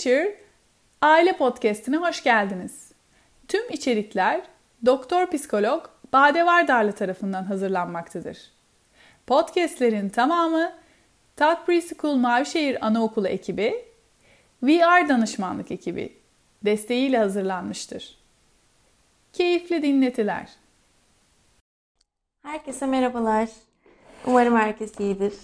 Teacher Aile Podcast'ine hoş geldiniz. Tüm içerikler Doktor Psikolog Bade Vardarlı tarafından hazırlanmaktadır. Podcast'lerin tamamı Tak Preschool Mavişehir Anaokulu ekibi, VR danışmanlık ekibi desteğiyle hazırlanmıştır. Keyifli dinletiler. Herkese merhabalar. Umarım herkes iyidir.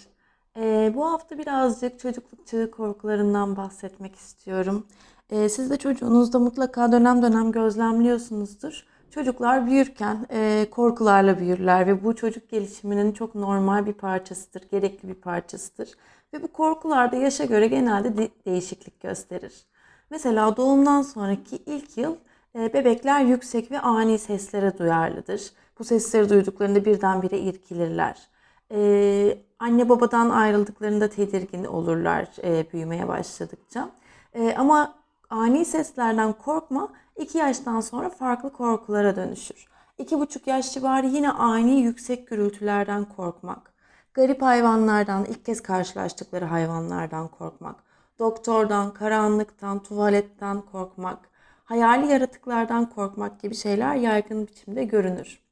Ee, bu hafta birazcık çocukluk çağı korkularından bahsetmek istiyorum. Ee, siz de çocuğunuzda mutlaka dönem dönem gözlemliyorsunuzdur. Çocuklar büyürken e, korkularla büyürler ve bu çocuk gelişiminin çok normal bir parçasıdır, gerekli bir parçasıdır. Ve bu korkular da yaşa göre genelde de- değişiklik gösterir. Mesela doğumdan sonraki ilk yıl e, bebekler yüksek ve ani seslere duyarlıdır. Bu sesleri duyduklarında birdenbire irkilirler. Ee, anne babadan ayrıldıklarında tedirgin olurlar e, büyümeye başladıkça. E, ama ani seslerden korkma 2 yaştan sonra farklı korkulara dönüşür. 2,5 yaş civarı yine ani yüksek gürültülerden korkmak. Garip hayvanlardan, ilk kez karşılaştıkları hayvanlardan korkmak. Doktordan, karanlıktan, tuvaletten korkmak. Hayali yaratıklardan korkmak gibi şeyler yaygın biçimde görünür.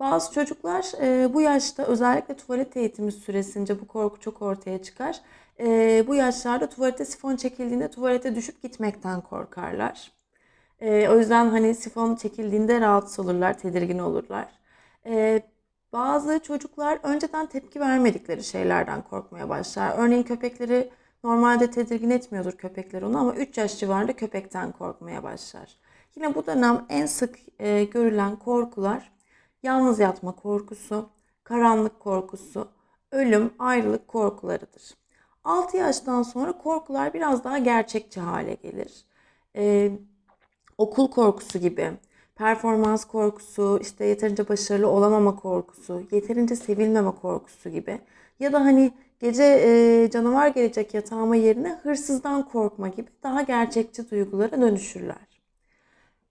Bazı çocuklar e, bu yaşta özellikle tuvalet eğitimi süresince bu korku çok ortaya çıkar. E, bu yaşlarda tuvalete sifon çekildiğinde tuvalete düşüp gitmekten korkarlar. E, o yüzden hani sifon çekildiğinde rahatsız olurlar, tedirgin olurlar. E, bazı çocuklar önceden tepki vermedikleri şeylerden korkmaya başlar. Örneğin köpekleri normalde tedirgin etmiyordur köpekler onu ama 3 yaş civarında köpekten korkmaya başlar. Yine bu dönem en sık e, görülen korkular yalnız yatma korkusu, karanlık korkusu, ölüm, ayrılık korkularıdır. 6 yaştan sonra korkular biraz daha gerçekçi hale gelir. Ee, okul korkusu gibi, performans korkusu, işte yeterince başarılı olamama korkusu, yeterince sevilmeme korkusu gibi ya da hani gece e, canavar gelecek yatağıma yerine hırsızdan korkma gibi daha gerçekçi duygulara dönüşürler.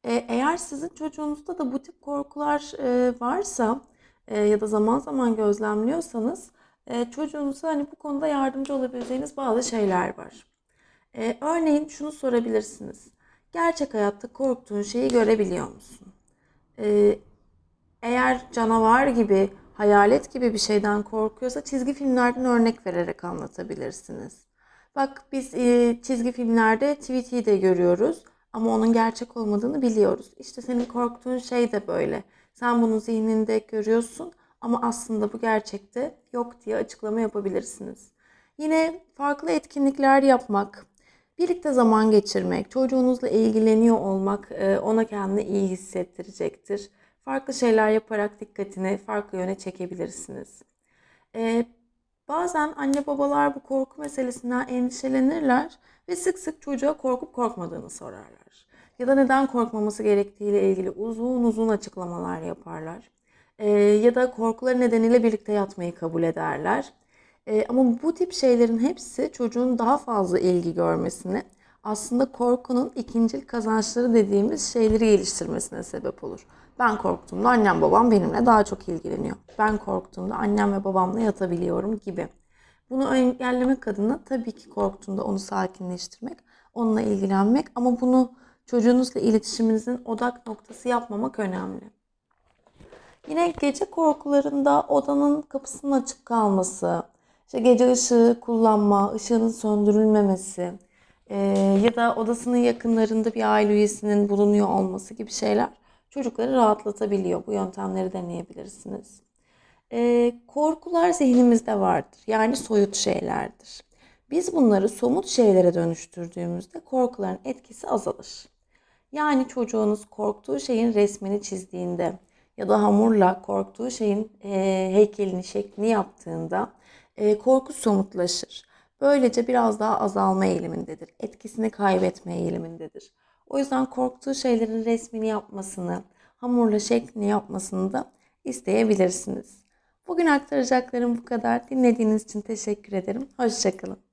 E, eğer sizin çocuğunuzda da bu tip korkular e, varsa e, ya da zaman zaman gözlemliyorsanız çocuğunuza hani bu konuda yardımcı olabileceğiniz bazı şeyler var. Örneğin şunu sorabilirsiniz. Gerçek hayatta korktuğun şeyi görebiliyor musun? Eğer canavar gibi, hayalet gibi bir şeyden korkuyorsa çizgi filmlerden örnek vererek anlatabilirsiniz. Bak biz çizgi filmlerde Tweety'yi de görüyoruz. Ama onun gerçek olmadığını biliyoruz. İşte senin korktuğun şey de böyle. Sen bunu zihninde görüyorsun ama aslında bu gerçekte yok diye açıklama yapabilirsiniz. Yine farklı etkinlikler yapmak, birlikte zaman geçirmek, çocuğunuzla ilgileniyor olmak e, ona kendini iyi hissettirecektir. Farklı şeyler yaparak dikkatini farklı yöne çekebilirsiniz. Bazen anne babalar bu korku meselesinden endişelenirler ve sık sık çocuğa korkup korkmadığını sorarlar. Ya da neden korkmaması gerektiğiyle ilgili uzun uzun açıklamalar yaparlar. Ee, ya da korkuları nedeniyle birlikte yatmayı kabul ederler. Ee, ama bu tip şeylerin hepsi çocuğun daha fazla ilgi görmesini, aslında korkunun ikincil kazançları dediğimiz şeyleri geliştirmesine sebep olur. Ben korktuğumda annem babam benimle daha çok ilgileniyor. Ben korktuğumda annem ve babamla yatabiliyorum gibi. Bunu engellemek adına tabii ki korktuğunda onu sakinleştirmek, onunla ilgilenmek ama bunu çocuğunuzla iletişiminizin odak noktası yapmamak önemli. Yine gece korkularında odanın kapısının açık kalması, işte gece ışığı kullanma, ışığının söndürülmemesi e, ya da odasının yakınlarında bir aile üyesinin bulunuyor olması gibi şeyler çocukları rahatlatabiliyor. Bu yöntemleri deneyebilirsiniz. E, korkular zihnimizde vardır. Yani soyut şeylerdir. Biz bunları somut şeylere dönüştürdüğümüzde korkuların etkisi azalır. Yani çocuğunuz korktuğu şeyin resmini çizdiğinde ya da hamurla korktuğu şeyin e, heykelini, şeklini yaptığında e, korku somutlaşır. Böylece biraz daha azalma eğilimindedir. Etkisini kaybetme eğilimindedir. O yüzden korktuğu şeylerin resmini yapmasını, hamurla şeklini yapmasını da isteyebilirsiniz. Bugün aktaracaklarım bu kadar. Dinlediğiniz için teşekkür ederim. Hoşçakalın.